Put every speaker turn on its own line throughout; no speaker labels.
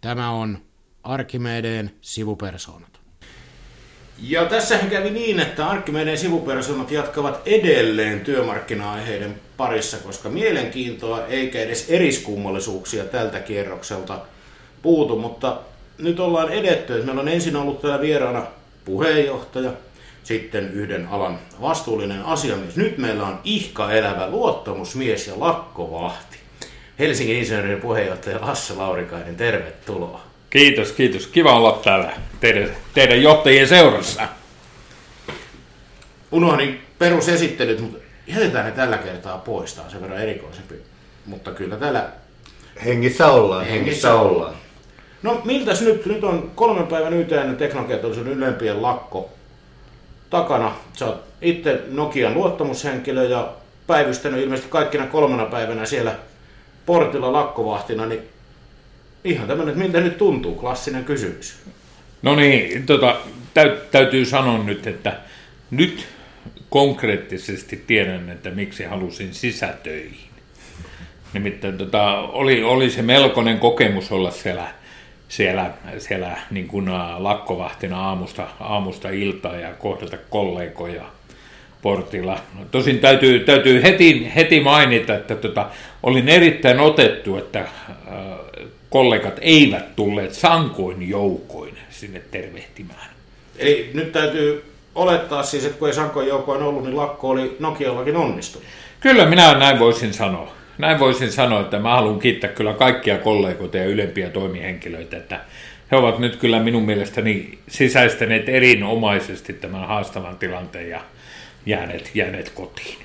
Tämä on Arkimedeen sivupersoonat. Ja tässähän kävi niin, että Arkimedeen sivupersoonat jatkavat edelleen työmarkkina-aiheiden parissa, koska mielenkiintoa eikä edes eriskummallisuuksia tältä kierrokselta puutu, mutta nyt ollaan edetty. Meillä on ensin ollut täällä vieraana puheenjohtaja, sitten yhden alan vastuullinen asiamies. Nyt meillä on ihka elävä luottamusmies ja lakkovahti. Helsingin insinöörin puheenjohtaja Lasse Laurikainen, tervetuloa.
Kiitos, kiitos. Kiva olla täällä teidän, teidän johtajien seurassa.
Unohdin perusesittelyt, mutta jätetään ne tällä kertaa pois. Tämä on sen verran erikoisempi. Mutta kyllä täällä...
Hengissä ollaan, hengissä, hengissä ollaan.
No miltäs nyt? Nyt on kolmen päivän YTN teknologiateollisuuden ylempien lakko takana. Sä oot itse Nokian luottamushenkilö ja päivystänyt ilmeisesti kaikkina kolmena päivänä siellä portilla lakkovahtina, niin ihan tämmöinen, että miltä nyt tuntuu, klassinen kysymys.
No niin, tota, täy, täytyy sanoa nyt, että nyt konkreettisesti tiedän, että miksi halusin sisätöihin. Nimittäin tota, oli, oli se melkoinen kokemus olla siellä, siellä, siellä niin kuin lakkovahtina aamusta, aamusta iltaa ja kohdata kollegoja portilla. Tosin täytyy, täytyy heti, heti mainita, että tota, olin erittäin otettu, että äh, kollegat eivät tulleet sankoin joukoin sinne tervehtimään.
Eli nyt täytyy olettaa siis, että kun ei sankoin joukoin ollut, niin lakko oli Nokiallakin onnistunut.
Kyllä minä näin voisin sanoa. Näin voisin sanoa, että mä haluan kiittää kyllä kaikkia kollegoita ja ylempiä toimihenkilöitä, että he ovat nyt kyllä minun mielestäni sisäistäneet erinomaisesti tämän haastavan tilanteen ja jääneet, jääneet kotiin.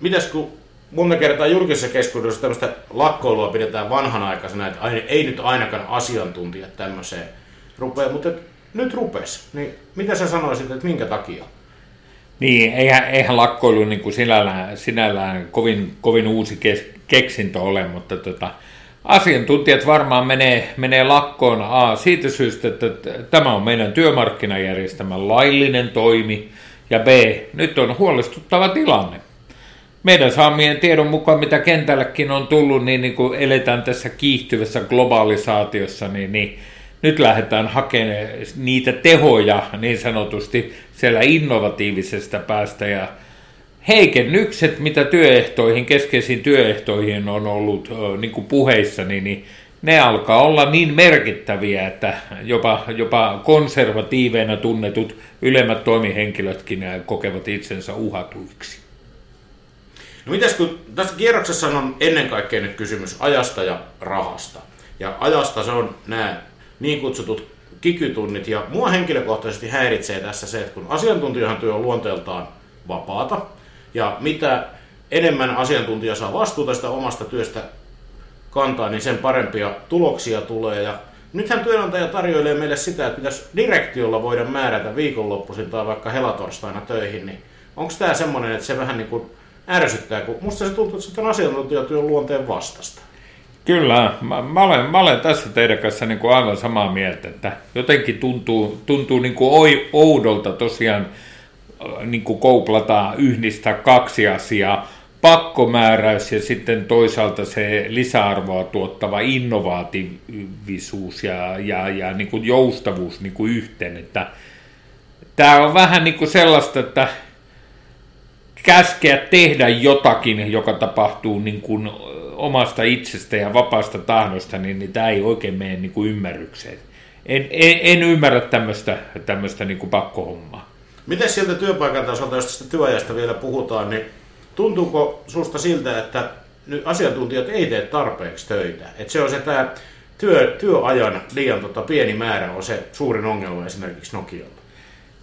Mitäs kun monta kertaa julkisessa keskustelussa tämmöistä lakkoilua pidetään vanhanaikaisena, että ei nyt ainakaan asiantuntijat tämmöiseen rupeaa, mutta nyt rupes. Niin mitä sä sanoisit, että minkä takia?
Niin, eihän, eihän lakkoilu niin kuin sinällään, sinällään kovin, kovin uusi kes, keksintö ole, mutta tota, asiantuntijat varmaan menee, menee lakkoon A, siitä syystä, että tämä on meidän työmarkkinajärjestelmän laillinen toimi, ja B, nyt on huolestuttava tilanne. Meidän saamien tiedon mukaan, mitä kentälläkin on tullut, niin, niin kun eletään tässä kiihtyvässä globalisaatiossa, niin, niin nyt lähdetään hakemaan niitä tehoja niin sanotusti siellä innovatiivisesta päästä ja heikennykset, mitä työehtoihin, keskeisiin työehtoihin on ollut niin kuin puheissa, niin, niin ne alkaa olla niin merkittäviä, että jopa, jopa konservatiiveina tunnetut ylemmät toimihenkilötkin kokevat itsensä uhatuiksi.
No mitäs kun tässä kierroksessa on ennen kaikkea nyt kysymys ajasta ja rahasta. Ja ajasta se on nämä niin kutsutut kikytunnit. Ja mua henkilökohtaisesti häiritsee tässä se, että kun asiantuntijahan työ on luonteeltaan vapaata, ja mitä enemmän asiantuntija saa vastuuta sitä omasta työstä kantaa, niin sen parempia tuloksia tulee. Ja nythän työnantaja tarjoilee meille sitä, että pitäisi direktiolla voida määrätä viikonloppuisin tai vaikka helatorstaina töihin, niin onko tämä semmoinen, että se vähän niin kuin ärsyttää, kun musta se tuntuu, että se on asiantuntijatyön luonteen vastasta.
Kyllä, mä, mä, olen, mä olen tässä teidän kanssa niin kuin aivan samaa mieltä, että jotenkin tuntuu, tuntuu niin kuin oudolta tosiaan niin kuin kouplata, yhdistää kaksi asiaa, pakkomääräys ja sitten toisaalta se lisäarvoa tuottava innovatiivisuus ja, ja, ja niin kuin joustavuus niin kuin yhteen. Että tämä on vähän niin kuin sellaista, että käskeä tehdä jotakin, joka tapahtuu niin kuin omasta itsestä ja vapaasta tahdosta, niin, niin tämä ei oikein mene niin kuin ymmärrykseen. En, en, en ymmärrä tämmöistä, tämmöistä niin kuin pakkohommaa.
Miten sieltä työpaikan tasolta, jos tästä työajasta vielä puhutaan, niin tuntuuko susta siltä, että nyt asiantuntijat ei tee tarpeeksi töitä? Että se on se tämä työ, työajan liian tota, pieni määrä on se suurin ongelma esimerkiksi Nokialla.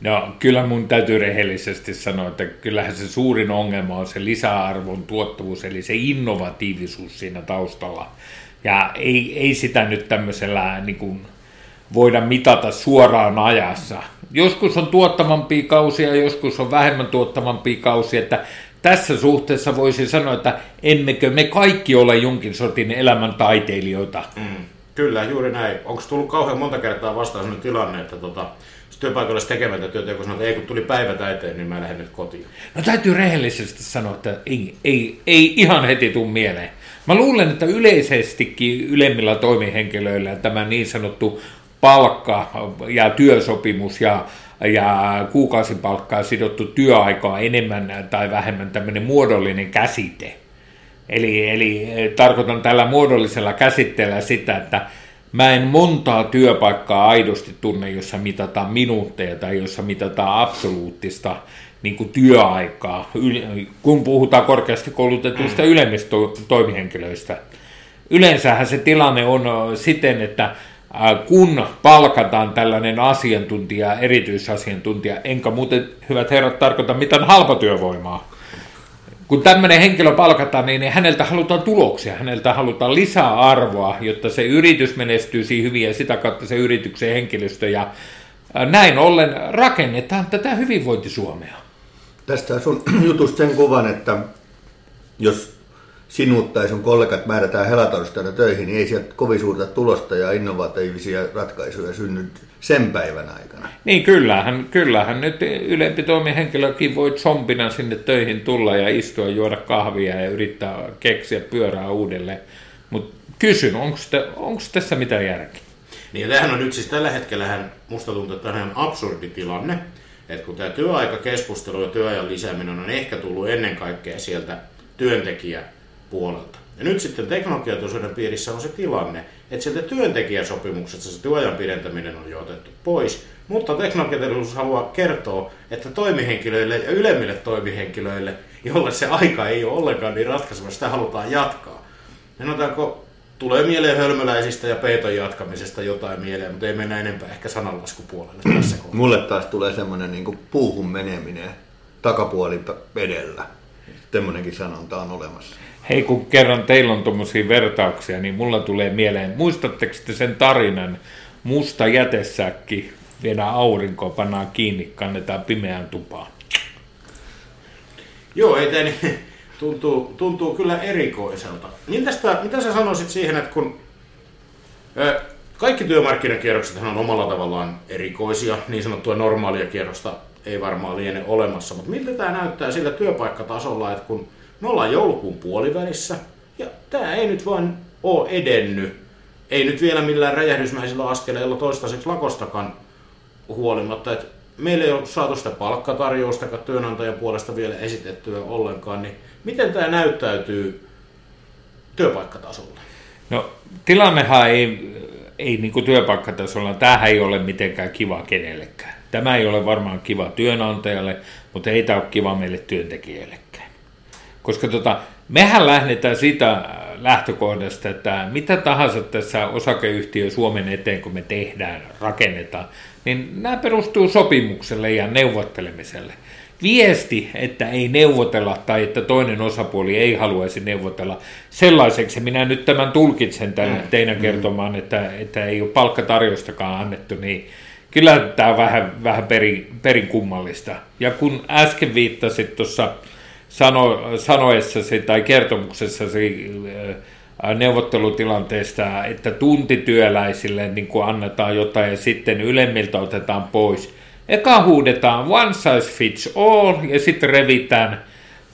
No kyllä mun täytyy rehellisesti sanoa, että kyllähän se suurin ongelma on se lisäarvon tuottavuus, eli se innovatiivisuus siinä taustalla. Ja ei, ei sitä nyt tämmöisellä niin kuin, voida mitata suoraan ajassa. Joskus on tuottavampia kausia, joskus on vähemmän tuottavampia kausia, että tässä suhteessa voisin sanoa, että emmekö me kaikki ole jonkin sortin elämän taiteilijoita. Mm,
kyllä, juuri näin. Onko tullut kauhean monta kertaa vastaan sellainen tilanne, että tota, työpaikalla tekemättä työtä, kun sanoo, että ei kun tuli päivä täyteen, niin mä lähden nyt kotiin.
No täytyy rehellisesti sanoa, että ei, ei, ei ihan heti tule mieleen. Mä luulen, että yleisestikin ylemmillä toimihenkilöillä tämä niin sanottu palkka ja työsopimus ja, ja kuukausipalkkaa sidottu työaikaa enemmän tai vähemmän tämmöinen muodollinen käsite. Eli, eli tarkoitan tällä muodollisella käsitteellä sitä, että Mä en montaa työpaikkaa aidosti tunne, jossa mitataan minuutteja tai jossa mitataan absoluuttista niin kuin työaikaa, kun puhutaan korkeasti koulutetuista mm. ylemmistä toimihenkilöistä. Yleensähän se tilanne on siten, että kun palkataan tällainen asiantuntija, erityisasiantuntija, enkä muuten, hyvät herrat, tarkoita mitään halpatyövoimaa, kun tämmöinen henkilö palkataan, niin häneltä halutaan tuloksia, häneltä halutaan lisää arvoa, jotta se yritys menestyisi hyvin ja sitä kautta se yrityksen henkilöstö. Ja näin ollen rakennetaan tätä hyvinvointisuomea.
Tästä sun jutusta sen kuvan, että jos sinut tai sun kollegat määrätään helatorstaina töihin, niin ei sieltä kovin suurta tulosta ja innovatiivisia ratkaisuja synny sen päivän aikana.
Niin kyllähän, kyllähän nyt ylempi toimihenkilökin voi zombina sinne töihin tulla ja istua, juoda kahvia ja yrittää keksiä pyörää uudelleen. Mutta kysyn, onko tässä mitään järkeä?
Niin ja tämähän on nyt siis tällä hetkellä, musta tuntuu, että tämä on absurdi tilanne, että kun tämä työaikakeskustelu ja työajan lisääminen on ehkä tullut ennen kaikkea sieltä työntekijäpuolelta. Ja nyt sitten teknologiateollisuuden piirissä on se tilanne, että sieltä työntekijäsopimuksesta se työajan pidentäminen on jo otettu pois, mutta teknologiateollisuus haluaa kertoa, että toimihenkilöille ja ylemmille toimihenkilöille, jolle se aika ei ole ollenkaan niin ratkaiseva, sitä halutaan jatkaa. Sanotaanko, tulee mieleen hölmöläisistä ja peiton jatkamisesta jotain mieleen, mutta ei mennä enempää ehkä sananlaskupuolelle tässä
kohdassa. Mulle taas tulee semmoinen niin puuhun meneminen takapuoli edellä. Semmoinenkin sanonta on olemassa.
Hei, kun kerran teillä on tuommoisia vertauksia, niin mulla tulee mieleen, muistatteko te sen tarinan, musta jätesäkki, viedään aurinkoa, pannaan kiinni, kannetaan pimeään tupaan.
Joo, ei niin, tuntuu, tuntuu kyllä erikoiselta. Miltä mitä sä sanoisit siihen, että kun ö, kaikki työmarkkinakierrokset on omalla tavallaan erikoisia, niin sanottua normaalia kierrosta ei varmaan liene olemassa, mutta miltä tämä näyttää sillä työpaikkatasolla, että kun me ollaan joulukuun puolivälissä ja tämä ei nyt vaan ole edennyt. Ei nyt vielä millään räjähdysmäisillä askeleilla toistaiseksi lakostakaan huolimatta, että meillä ei ole saatu sitä palkkatarjousta työnantajan puolesta vielä esitettyä ollenkaan, niin miten tämä näyttäytyy työpaikkatasolla?
No tilannehan ei, ei niin kuin työpaikkatasolla, tämähän ei ole mitenkään kiva kenellekään. Tämä ei ole varmaan kiva työnantajalle, mutta ei tämä ole kiva meille työntekijöillekään. Koska tota, mehän lähdetään siitä lähtökohdasta, että mitä tahansa tässä osakeyhtiö Suomen eteen, kun me tehdään, rakennetaan, niin nämä perustuu sopimukselle ja neuvottelemiselle. Viesti, että ei neuvotella tai että toinen osapuoli ei haluaisi neuvotella, sellaiseksi minä nyt tämän tulkitsen tänne mm. teidän mm. kertomaan, että, että ei ole palkkatarjostakaan annettu, niin kyllä tämä on vähän, vähän perin, perin kummallista. Ja kun äsken viittasit tuossa sano, sanoessasi tai kertomuksessasi äh, neuvottelutilanteesta, että tuntityöläisille niin kuin annetaan jotain ja sitten ylemmiltä otetaan pois. Eka huudetaan one size fits all ja sitten revitään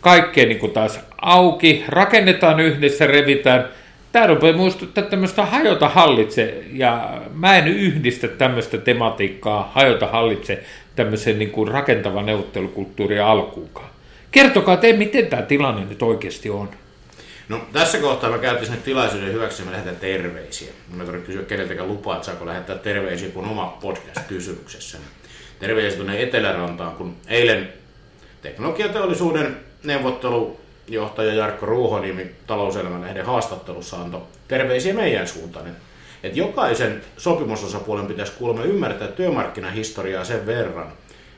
kaikkea niin kuin taas auki, rakennetaan yhdessä, revitään. Tämä rupeaa muistuttaa tämmöistä hajota hallitse, ja mä en yhdistä tämmöistä tematiikkaa hajota hallitse tämmöisen niin kuin rakentavan neuvottelukulttuurin alkuukaan. Kertokaa te, miten tämä tilanne nyt oikeasti on.
No tässä kohtaa mä käytin sinne tilaisuuden hyväksi mä lähetän terveisiä. Mä en kysyä keneltäkään lupaa, että saako lähettää terveisiä kun oma podcast-kysymyksessä. Terveisiä tuonne Etelärantaan, kun eilen teknologiateollisuuden neuvottelujohtaja Jarkko Ruuhonimi talouselämän lehden haastattelussa antoi terveisiä meidän suuntaan. Että jokaisen sopimusosapuolen pitäisi kuulemma ymmärtää työmarkkinahistoriaa sen verran,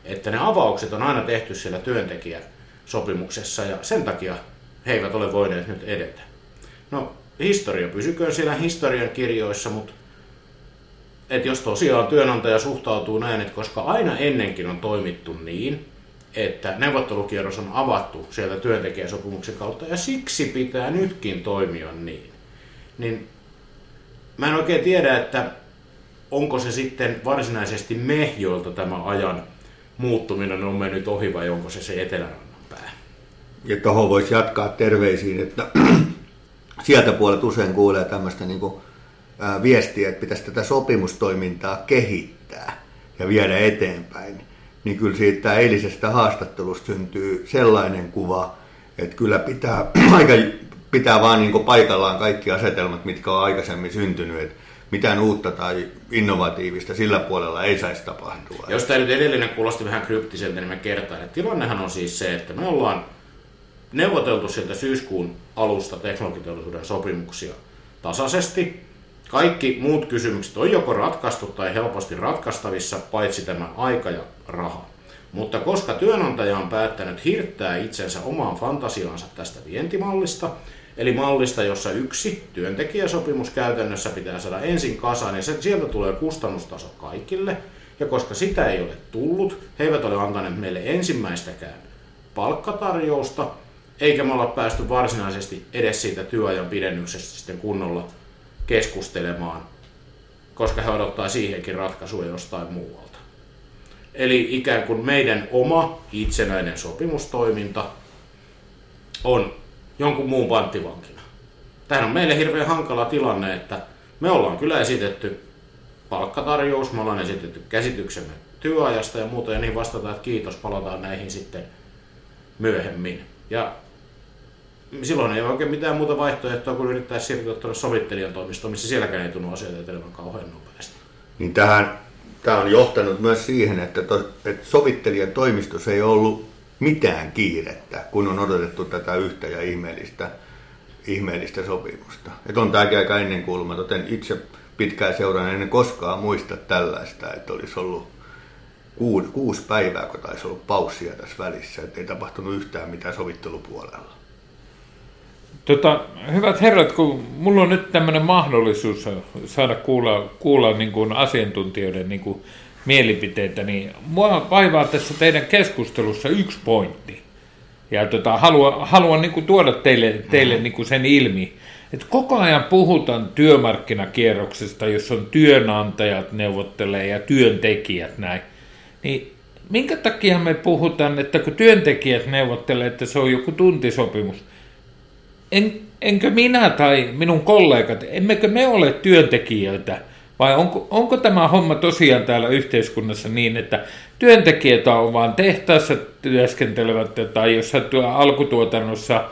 että ne avaukset on aina tehty siellä työntekijä sopimuksessa ja sen takia he eivät ole voineet nyt edetä. No, historia pysyköön siellä historian kirjoissa, mutta et jos tosiaan työnantaja suhtautuu näin, että koska aina ennenkin on toimittu niin, että neuvottelukierros on avattu sieltä työntekijäsopimuksen kautta ja siksi pitää nytkin toimia niin, niin mä en oikein tiedä, että onko se sitten varsinaisesti me, joilta tämä ajan muuttuminen on mennyt ohi vai onko se se etelärannan
ja tuohon voisi jatkaa terveisiin, että sieltä puolelta usein kuulee tämmöistä niin kuin, ää, viestiä, että pitäisi tätä sopimustoimintaa kehittää ja viedä eteenpäin. Niin kyllä siitä eilisestä haastattelusta syntyy sellainen kuva, että kyllä pitää, aika, pitää vaan niin paikallaan kaikki asetelmat, mitkä on aikaisemmin syntynyt. Että mitään uutta tai innovatiivista sillä puolella ei saisi tapahtua.
Jos tämä nyt edellinen kuulosti vähän kryptiseltä, niin mä kertaan, että tilannehan on siis se, että me ollaan neuvoteltu sieltä syyskuun alusta teknologiteollisuuden sopimuksia tasaisesti. Kaikki muut kysymykset on joko ratkaistu tai helposti ratkaistavissa, paitsi tämä aika ja raha. Mutta koska työnantaja on päättänyt hirttää itsensä omaan fantasiaansa tästä vientimallista, eli mallista, jossa yksi työntekijäsopimus käytännössä pitää saada ensin kasaan, se, sieltä tulee kustannustaso kaikille, ja koska sitä ei ole tullut, he eivät ole antaneet meille ensimmäistäkään palkkatarjousta, eikä me olla päästy varsinaisesti edes siitä työajan pidennyksestä sitten kunnolla keskustelemaan, koska he odottaa siihenkin ratkaisua jostain muualta. Eli ikään kuin meidän oma itsenäinen sopimustoiminta on jonkun muun panttivankina. Tähän on meille hirveän hankala tilanne, että me ollaan kyllä esitetty palkkatarjous, me ollaan esitetty käsityksemme työajasta ja muuta, ja niin vastataan, että kiitos, palataan näihin sitten myöhemmin. Ja silloin ei ole oikein mitään muuta vaihtoehtoa kuin yrittää siirtyä tuonne sovittelijan toimistoon, missä sielläkään ei tunnu asioita etelevän kauhean nopeasti.
Niin tähän, tämä on johtanut myös siihen, että, to, että sovittelijan toimistossa ei ollut mitään kiirettä, kun on odotettu tätä yhtä ja ihmeellistä, ihmeellistä sopimusta. Että on tämäkin aika ennenkuulumaton. En itse pitkään seuraan en koskaan muista tällaista, että olisi ollut kuusi, kuusi päivää, kun taisi olla paussia tässä välissä, että ei tapahtunut yhtään mitään sovittelupuolella.
Tota, hyvät herrat, kun mulla on nyt tämmöinen mahdollisuus saada kuulla, kuulla niin kuin asiantuntijoiden niin kuin mielipiteitä, niin mua vaivaa tässä teidän keskustelussa yksi pointti. Ja tota, haluan, haluan niin kuin tuoda teille, teille mm-hmm. niin kuin sen ilmi, että koko ajan puhutaan työmarkkinakierroksesta, jos on työnantajat neuvottelee ja työntekijät näin. Niin minkä takia me puhutaan, että kun työntekijät neuvottelee, että se on joku tuntisopimus, en, enkö minä tai minun kollegat, emmekö me ole työntekijöitä, vai onko, onko tämä homma tosiaan täällä yhteiskunnassa niin, että työntekijät on vain tehtaassa työskentelevät tai jossain työ, alkutuotannossa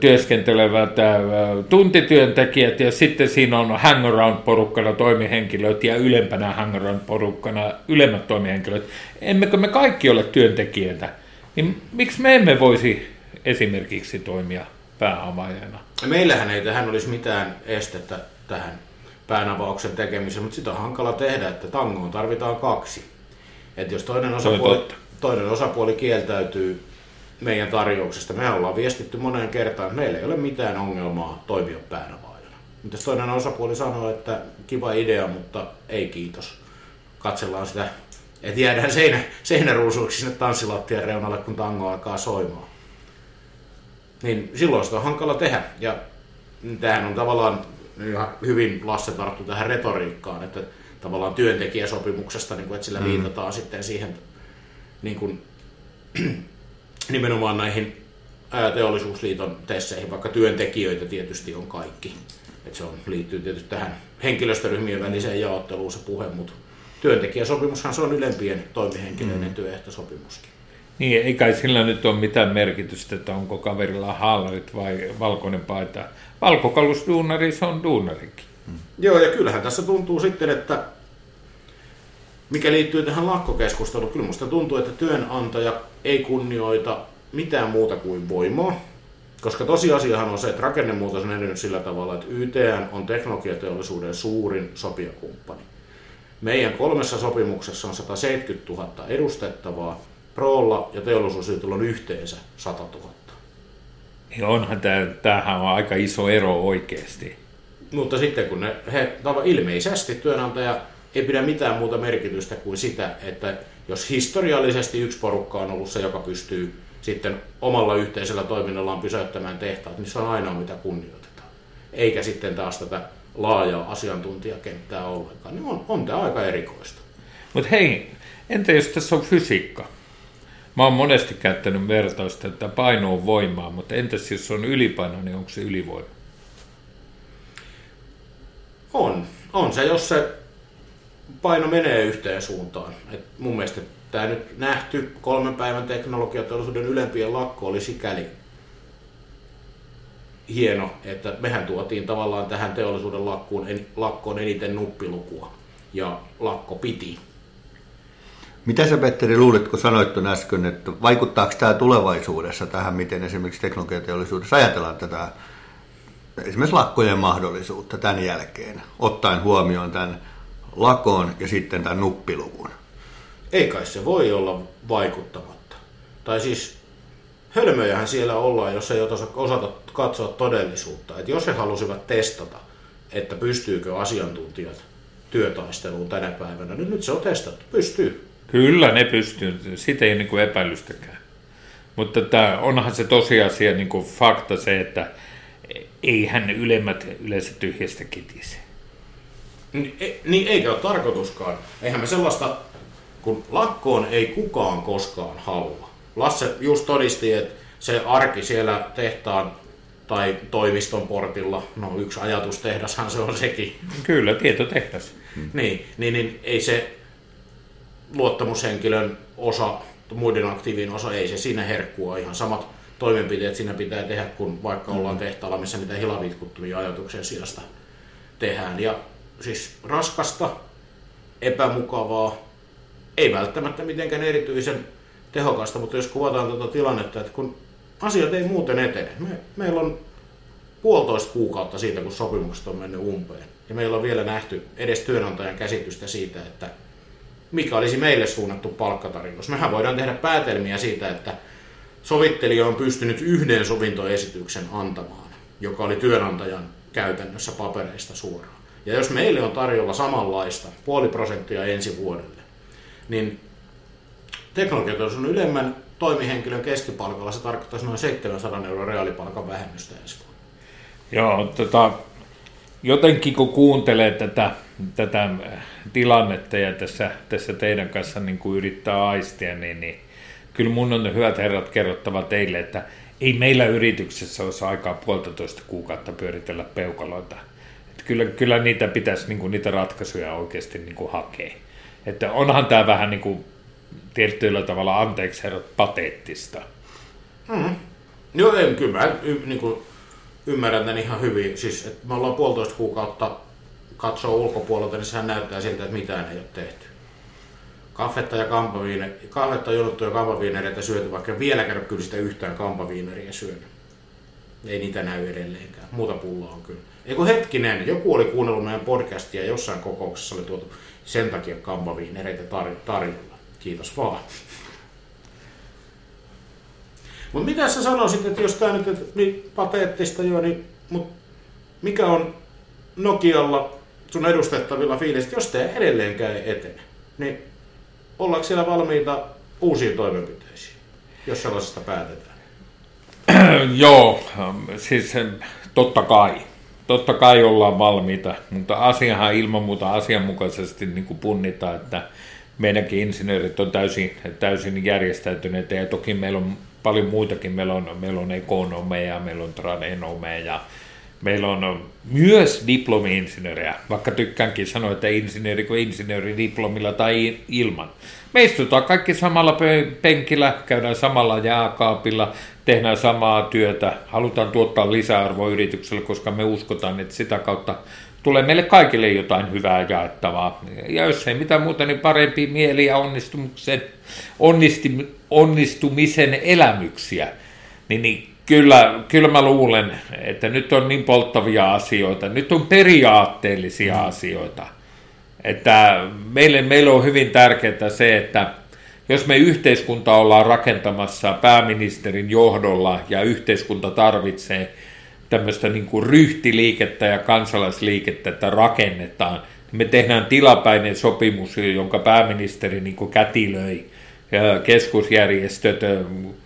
työskentelevät äh, tuntityöntekijät ja sitten siinä on hangaround-porukkana toimihenkilöt ja ylempänä hangaround-porukkana ylemmät toimihenkilöt. Emmekö me kaikki ole työntekijöitä? Niin miksi me emme voisi esimerkiksi toimia pääavaajana?
Meillähän ei tähän olisi mitään estettä tähän päänavauksen tekemiseen, mutta sitä on hankala tehdä, että tangoon tarvitaan kaksi. Et jos toinen osapuoli, toinen osapuoli kieltäytyy meidän tarjouksesta, me ollaan viestitty moneen kertaan, että meillä ei ole mitään ongelmaa toimia päänavaajana. Mutta jos toinen osapuoli sanoo, että kiva idea, mutta ei kiitos, katsellaan sitä, että jäädään seinä, seinäruusuiksi sinne tanssilattian reunalle, kun tango alkaa soimaan. Niin silloin sitä on hankala tehdä. Ja tämähän on tavallaan ihan hyvin Lasse tarttu tähän retoriikkaan, että tavallaan työntekijäsopimuksesta, niin kuin, että sillä mm. viitataan sitten siihen niin kuin, nimenomaan näihin teollisuusliiton tesseihin, vaikka työntekijöitä tietysti on kaikki. että se on, liittyy tietysti tähän henkilöstöryhmien väliseen jaotteluun se puhe, mutta työntekijäsopimushan se on ylempien toimihenkilöiden mm. työehtosopimuskin.
Niin, ei kai sillä nyt ole mitään merkitystä, että onko kaverilla haalarit vai valkoinen paita. Valkokalusduunari, se on duunarikin.
Hmm. Joo, ja kyllähän tässä tuntuu sitten, että mikä liittyy tähän lakkokeskusteluun, kyllä minusta tuntuu, että työnantaja ei kunnioita mitään muuta kuin voimaa, koska tosiasiahan on se, että rakennemuutos on edennyt sillä tavalla, että YTN on teknologiateollisuuden suurin sopijakumppani. Meidän kolmessa sopimuksessa on 170 000 edustettavaa, Prolla ja teollisuusliitolla on yhteensä 100 000.
Niin onhan tämä, tämähän on aika iso ero oikeasti.
Mutta sitten kun ne, he ilmeisesti työnantaja ei pidä mitään muuta merkitystä kuin sitä, että jos historiallisesti yksi porukka on ollut se, joka pystyy sitten omalla yhteisellä toiminnallaan pysäyttämään tehtaat, niin se on ainoa mitä kunnioitetaan. Eikä sitten taas tätä laajaa asiantuntijakenttää ollenkaan. Niin on, on tämä aika erikoista.
Mutta hei, entä jos tässä on fysiikka? Mä oon monesti käyttänyt vertausta, että paino on voimaa, mutta entäs jos on ylipaino, niin onko se ylivoima?
On. On se, jos se paino menee yhteen suuntaan. Et mun mielestä tämä nyt nähty kolmen päivän teknologiateollisuuden ylempien lakko oli sikäli hieno, että mehän tuotiin tavallaan tähän teollisuuden lakkoon, en, lakkoon eniten nuppilukua. Ja lakko piti.
Mitä sä Petteri luulit, kun sanoit tuon äsken, että vaikuttaako tämä tulevaisuudessa tähän, miten esimerkiksi teknologiateollisuudessa ajatellaan tätä esimerkiksi lakkojen mahdollisuutta tämän jälkeen, ottaen huomioon tämän lakon ja sitten tämän nuppiluvun?
Ei kai se voi olla vaikuttamatta. Tai siis hölmöjähän siellä ollaan, jos ei osata katsoa todellisuutta. Että jos he halusivat testata, että pystyykö asiantuntijat työtaisteluun tänä päivänä, niin nyt se on testattu. Pystyy.
Kyllä ne pystyy, siitä ei ole niin epäilystäkään. Mutta tämä, onhan se tosiasia, niin kuin fakta se, että eihän ylemmät yleensä tyhjästä kitisi.
Niin, e, niin eikä ole tarkoituskaan. Eihän me sellaista, kun lakkoon ei kukaan koskaan halua. Lasse just todisti, että se arki siellä tehtaan tai toimiston portilla, no yksi ajatustehdashan se on sekin.
Kyllä, tietotehdas.
Hmm. Niin, niin, niin ei se luottamushenkilön osa, muiden aktiivin osa, ei se siinä herkkua. Ihan samat toimenpiteet siinä pitää tehdä, kun vaikka ollaan tehtaalla, missä mitä hilavitkuttumia ajatuksen sijasta tehdään. Ja siis raskasta, epämukavaa, ei välttämättä mitenkään erityisen tehokasta, mutta jos kuvataan tuota tilannetta, että kun asiat ei muuten etene, me, meillä on puolitoista kuukautta siitä, kun sopimukset on mennyt umpeen, ja meillä on vielä nähty edes työnantajan käsitystä siitä, että mikä olisi meille suunnattu palkkatarjous. Mehän voidaan tehdä päätelmiä siitä, että sovittelija on pystynyt yhden sovintoesityksen antamaan, joka oli työnantajan käytännössä papereista suoraan. Ja jos meille on tarjolla samanlaista, puoli prosenttia ensi vuodelle, niin teknologiateollisuuden ylemmän toimihenkilön keskipalkalla se tarkoittaisi noin 700 euron reaalipalkan vähennystä ensi vuonna.
Joo, tota, jotenkin kun kuuntelee tätä, tätä tilannetta ja tässä, tässä teidän kanssa niin kuin yrittää aistia, niin, niin kyllä mun on hyvät herrat kerrottava teille, että ei meillä yrityksessä olisi aikaa puolitoista kuukautta pyöritellä peukaloita. Että kyllä, kyllä niitä pitäisi niin kuin, niitä ratkaisuja oikeasti niin kuin, hakea. Että onhan tämä vähän niin kuin, tietyllä tavalla anteeksi herrat pateettista.
Mm. Joo, en, kyllä mä niin kuin, ymmärrän tämän ihan hyvin. Siis, että me ollaan puolitoista kuukautta katsoa ulkopuolelta, niin sehän näyttää siltä, että mitään ei ole tehty. Kaffetta ja kampaviine, kaffetta, jonottuja kampaviinereitä syöty, vaikka vieläkään kyllä sitä yhtään kampaviineriä syönyt. Ei niitä näy edelleenkään. Muuta pulloa on kyllä. Eikö hetkinen, joku oli kuunnellut meidän podcastia jossain kokouksessa oli tuotu sen takia kampaviinereitä tar- tarjolla. Kiitos vaan. Mutta mitä sä sanoisit, että jos tämä nyt niin pateettista jo, niin mut mikä on Nokialla sun edustettavilla fiilis, jos te edelleenkään etene, niin ollaanko siellä valmiita uusiin toimenpiteisiin, jos sellaisesta päätetään?
Joo, siis totta kai. Totta kai ollaan valmiita, mutta asiahan ilman muuta asianmukaisesti niin kuin punnitaan, että meidänkin insinöörit on täysin, täysin järjestäytyneet ja toki meillä on paljon muitakin. Meillä on, meillä on ekonomeja, meillä on tradenomeja, meillä on myös diplomi-insinöörejä, vaikka tykkäänkin sanoa, että insinööri kuin insinööri diplomilla tai ilman. Me istutaan kaikki samalla penkillä, käydään samalla jääkaapilla, tehdään samaa työtä, halutaan tuottaa lisäarvoa yritykselle, koska me uskotaan, että sitä kautta tulee meille kaikille jotain hyvää jaettavaa. Ja jos ei mitään muuta, niin parempi mieli ja onnistumisen, onnisti, onnistumisen elämyksiä. Niin, niin kyllä, kyllä mä luulen, että nyt on niin polttavia asioita, nyt on periaatteellisia mm. asioita. Että meille, meille on hyvin tärkeää se, että jos me yhteiskunta ollaan rakentamassa pääministerin johdolla ja yhteiskunta tarvitsee – tämmöistä niin kuin ryhtiliikettä ja kansalaisliikettä, että rakennetaan. Me tehdään tilapäinen sopimus, jonka pääministeri niin kuin kätilöi keskusjärjestöt.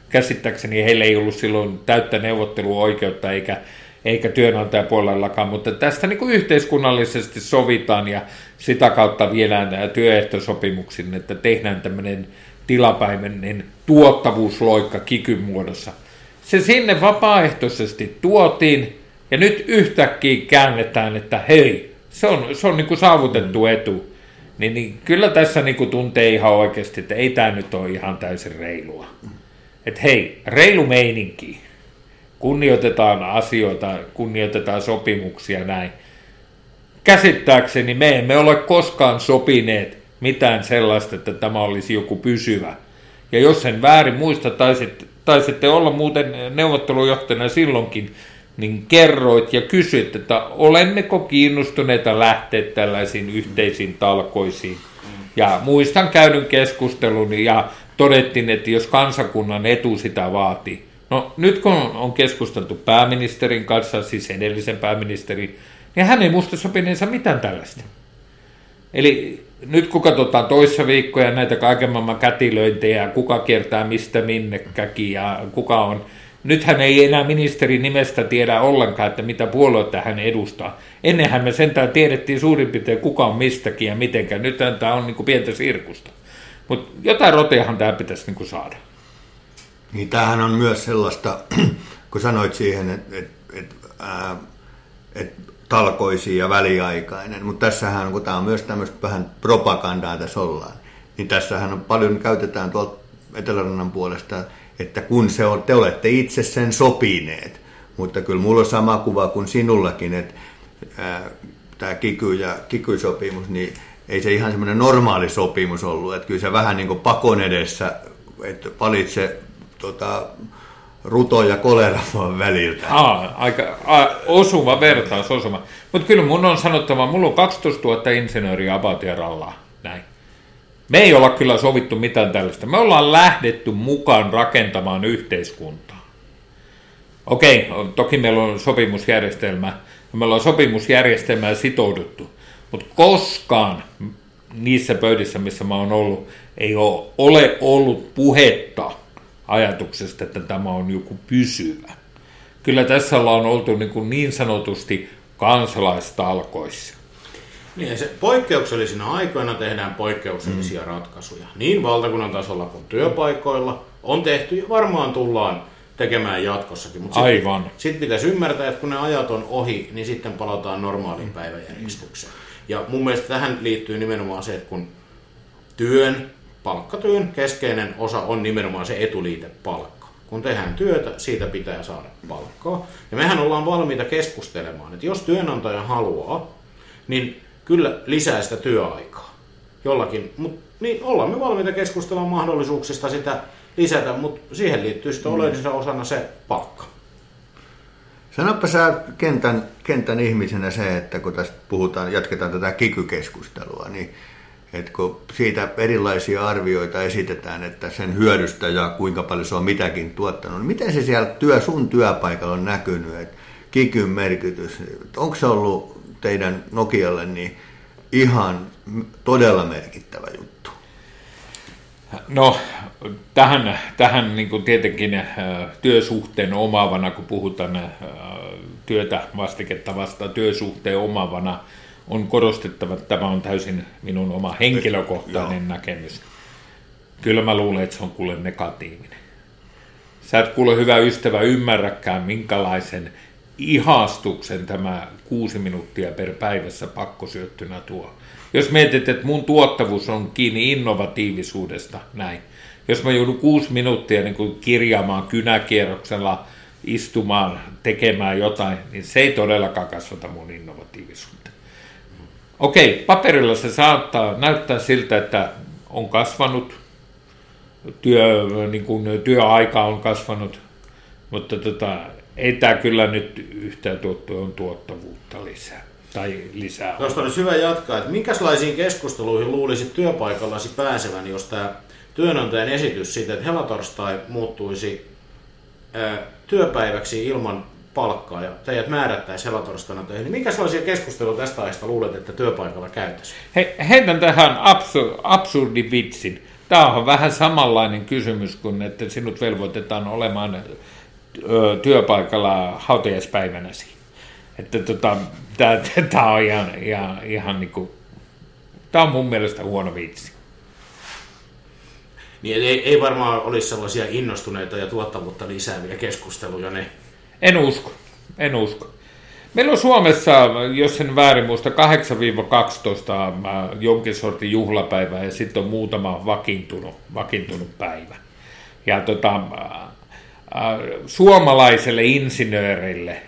Käsittääkseni heillä ei ollut silloin täyttä neuvotteluoikeutta eikä, eikä työnantajapuolellakaan, mutta tästä niin kuin yhteiskunnallisesti sovitaan ja sitä kautta viedään työehtosopimuksin, että tehdään tämmöinen tilapäinen tuottavuusloikka kikyn muodossa – se sinne vapaaehtoisesti tuotiin, ja nyt yhtäkkiä käännetään, että hei, Se on, se on niin kuin saavutettu etu. Niin, niin kyllä tässä niin kuin tuntee ihan oikeasti, että ei tämä nyt ole ihan täysin reilua. Että hei, reilu meininki. Kunnioitetaan asioita, kunnioitetaan sopimuksia näin. Käsittääkseni me emme ole koskaan sopineet mitään sellaista, että tämä olisi joku pysyvä. Ja jos sen väärin muista, taisitte, taisitte olla muuten neuvottelujohtajana silloinkin, niin kerroit ja kysyit, että olemmeko kiinnostuneita lähteä tällaisiin yhteisiin talkoisiin. Ja muistan käydyn keskustelun ja todettiin, että jos kansakunnan etu sitä vaatii. No nyt kun on keskusteltu pääministerin kanssa, siis edellisen pääministerin, niin hän ei muista sopineensa mitään tällaista. Eli nyt kun katsotaan toissa viikkoja näitä kaiken maailman kätilöintejä, kuka kiertää mistä minnekäkin ja kuka on, nythän ei enää ministeri nimestä tiedä ollenkaan, että mitä puoluetta hän edustaa. Ennenhän me sentään tiedettiin suurin piirtein kuka on mistäkin ja mitenkään. Nyt tämä on niin kuin pientä sirkusta. Mutta jotain roteahan tämä pitäisi niin kuin saada.
Niin tämähän on myös sellaista, kun sanoit siihen, että et, et, et talkoisi ja väliaikainen, mutta tässähän, kun tämä on myös tämmöistä vähän propagandaa tässä ollaan, niin tässähän on paljon, käytetään tuolta Etelärannan puolesta, että kun se on, te olette itse sen sopineet, mutta kyllä mulla on sama kuva kuin sinullakin, että tämä kiky ja kiky-sopimus, niin ei se ihan semmoinen normaali sopimus ollut, että kyllä se vähän niin kuin pakon edessä, että valitse tota, ruto ja kolera väliltä.
Aa, aika a, osuva vertaus, osuma. Mutta kyllä mun on sanottava, mulla on 12 000 insinööriä abatieralla. Näin. Me ei olla kyllä sovittu mitään tällaista. Me ollaan lähdetty mukaan rakentamaan yhteiskuntaa. Okei, toki meillä on sopimusjärjestelmä, me ollaan sopimusjärjestelmää sitouduttu, mutta koskaan niissä pöydissä, missä mä oon ollut, ei ole ollut puhetta ajatuksesta, että tämä on joku pysyvä. Kyllä tässä ollaan oltu niin, kuin niin sanotusti kansalaistalkoissa.
Niin, se poikkeuksellisina aikoina tehdään poikkeuksellisia mm. ratkaisuja. Niin valtakunnan tasolla kuin työpaikoilla on tehty ja varmaan tullaan tekemään jatkossakin. Mutta
Aivan.
Sitten sit pitäisi ymmärtää, että kun ne ajat on ohi, niin sitten palataan normaaliin päiväjärjestykseen. Ja mun mielestä tähän liittyy nimenomaan se, että kun työn, palkkatyön keskeinen osa on nimenomaan se etuliite palkka. Kun tehdään työtä, siitä pitää saada palkkaa. Ja mehän ollaan valmiita keskustelemaan, että jos työnantaja haluaa, niin kyllä lisää sitä työaikaa jollakin. Mut, niin ollaan me valmiita keskustelemaan mahdollisuuksista sitä lisätä, mutta siihen liittyy sitten mm. oleellisena osana se palkka.
Sanoppa sä kentän, kentän ihmisenä se, että kun tästä puhutaan, jatketaan tätä kikykeskustelua, niin että kun siitä erilaisia arvioita esitetään, että sen hyödystä ja kuinka paljon se on mitäkin tuottanut, niin miten se siellä työ, sun työpaikalla on näkynyt, että kikyn merkitys, onko se ollut teidän Nokialle niin ihan todella merkittävä juttu?
No, tähän, tähän niin kuin tietenkin äh, työsuhteen omaavana, kun puhutaan äh, työtä vastiketta vasta työsuhteen omaavana, on korostettava, että tämä on täysin minun oma henkilökohtainen Joo. näkemys. Kyllä mä luulen, että se on kuule negatiivinen. Sä et kuule hyvä ystävä ymmärräkään, minkälaisen ihastuksen tämä kuusi minuuttia per päivässä pakkosyöttynä tuo. Jos mietit, että mun tuottavuus on kiinni innovatiivisuudesta, näin. Jos mä joudun kuusi minuuttia niin kuin kirjaamaan kynäkierroksella, istumaan, tekemään jotain, niin se ei todellakaan kasvata mun innovatiivisuutta. Okei, paperilla se saattaa näyttää siltä, että on kasvanut, työ, niin kuin työaika on kasvanut, mutta tota, ei tämä kyllä nyt yhtään tuottoon tuottavuutta lisää. Tai lisää.
Tuosta olisi hyvä jatkaa, että minkälaisiin keskusteluihin luulisit työpaikallasi pääsevän, jos tämä työnantajan esitys siitä, että helatorstai muuttuisi ää, työpäiväksi ilman palkkaa ja teidät määrättäisiin helatorstaina töihin, niin minkä sellaisia keskusteluja tästä aiheesta luulet, että työpaikalla käytäisiin?
He, heitän tähän absur, absurdi vitsin. Tämä on vähän samanlainen kysymys kuin, että sinut velvoitetaan olemaan työpaikalla hautajaispäivänäsi. Että tota, tämä on ihan, ihan, ihan niin kuin, tämä on mun mielestä huono vitsi.
Niin ei, ei varmaan olisi sellaisia innostuneita ja tuottavuutta lisääviä keskusteluja ne.
En usko, en usko. Meillä on Suomessa, jos sen väärin muista, 8-12 jonkin sortin juhlapäivää ja sitten on muutama vakiintunut, vakiintunut päivä. Ja tota, suomalaiselle insinöörille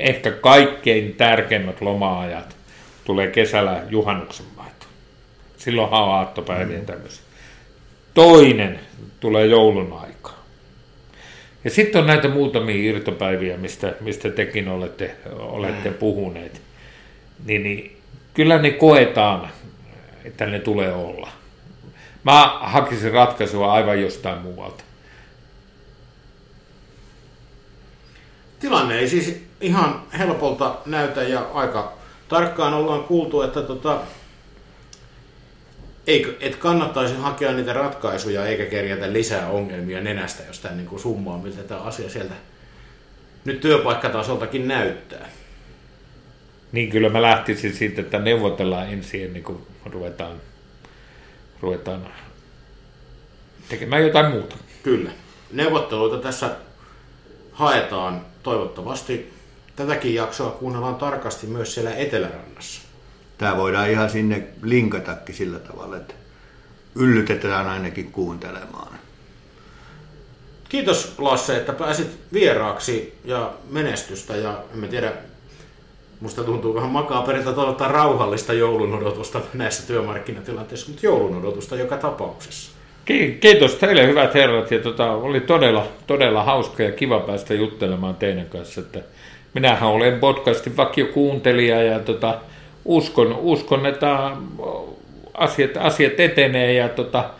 ehkä kaikkein tärkeimmät loma-ajat tulee kesällä juhannuksen vaihto. Silloin on aattopäiviä mm. tämmöisiä. Toinen tulee joulun aikaa. Ja sitten on näitä muutamia irtopäiviä, mistä, mistä tekin olette, olette mm. puhuneet. Niin, niin kyllä ne koetaan, että ne tulee olla. Mä hakisin ratkaisua aivan jostain muualta.
Tilanne ei siis ihan helpolta näytä ja aika tarkkaan ollaan kuultu, että tota, eikö, et kannattaisi hakea niitä ratkaisuja eikä kerjätä lisää ongelmia nenästä, jos tämä niin summaa, miltä tämä asia sieltä nyt työpaikkatasoltakin näyttää.
Niin kyllä mä lähtisin siitä, että neuvotellaan ensin ennen kuin ruvetaan, ruvetaan tekemään jotain muuta.
Kyllä. Neuvotteluita tässä haetaan toivottavasti. Tätäkin jaksoa kuunnellaan tarkasti myös siellä Etelärannassa.
Tämä voidaan ihan sinne linkatakin sillä tavalla, että yllytetään ainakin kuuntelemaan.
Kiitos Lasse, että pääsit vieraaksi ja menestystä ja en tiedä, musta tuntuu vähän makaaperilta toivottaa rauhallista joulun odotusta näissä työmarkkinatilanteissa, mutta joulun odotusta joka tapauksessa.
Kiitos teille hyvät herrat ja tota, oli todella, todella hauska ja kiva päästä juttelemaan teidän kanssa. Että minähän olen podcastin vakiokuuntelija ja tota, uskon, uskon, että asiat, asiat etenee ja tota,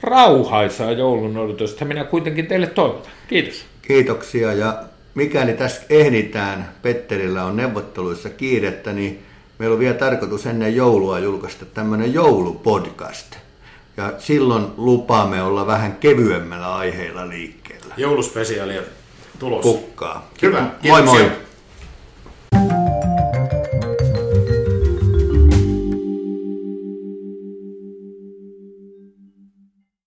rauhaisaa joulun odotusta minä kuitenkin teille toivotan. Kiitos.
Kiitoksia ja mikäli tässä ehditään, Petterillä on neuvotteluissa kiirettä, niin meillä on vielä tarkoitus ennen joulua julkaista tämmöinen joulupodcast. Ja silloin lupaamme olla vähän kevyemmällä aiheilla liikkeellä.
Jouluspesiaalia tulossa.
Kukkaa.
Hyvä.
Moi moi.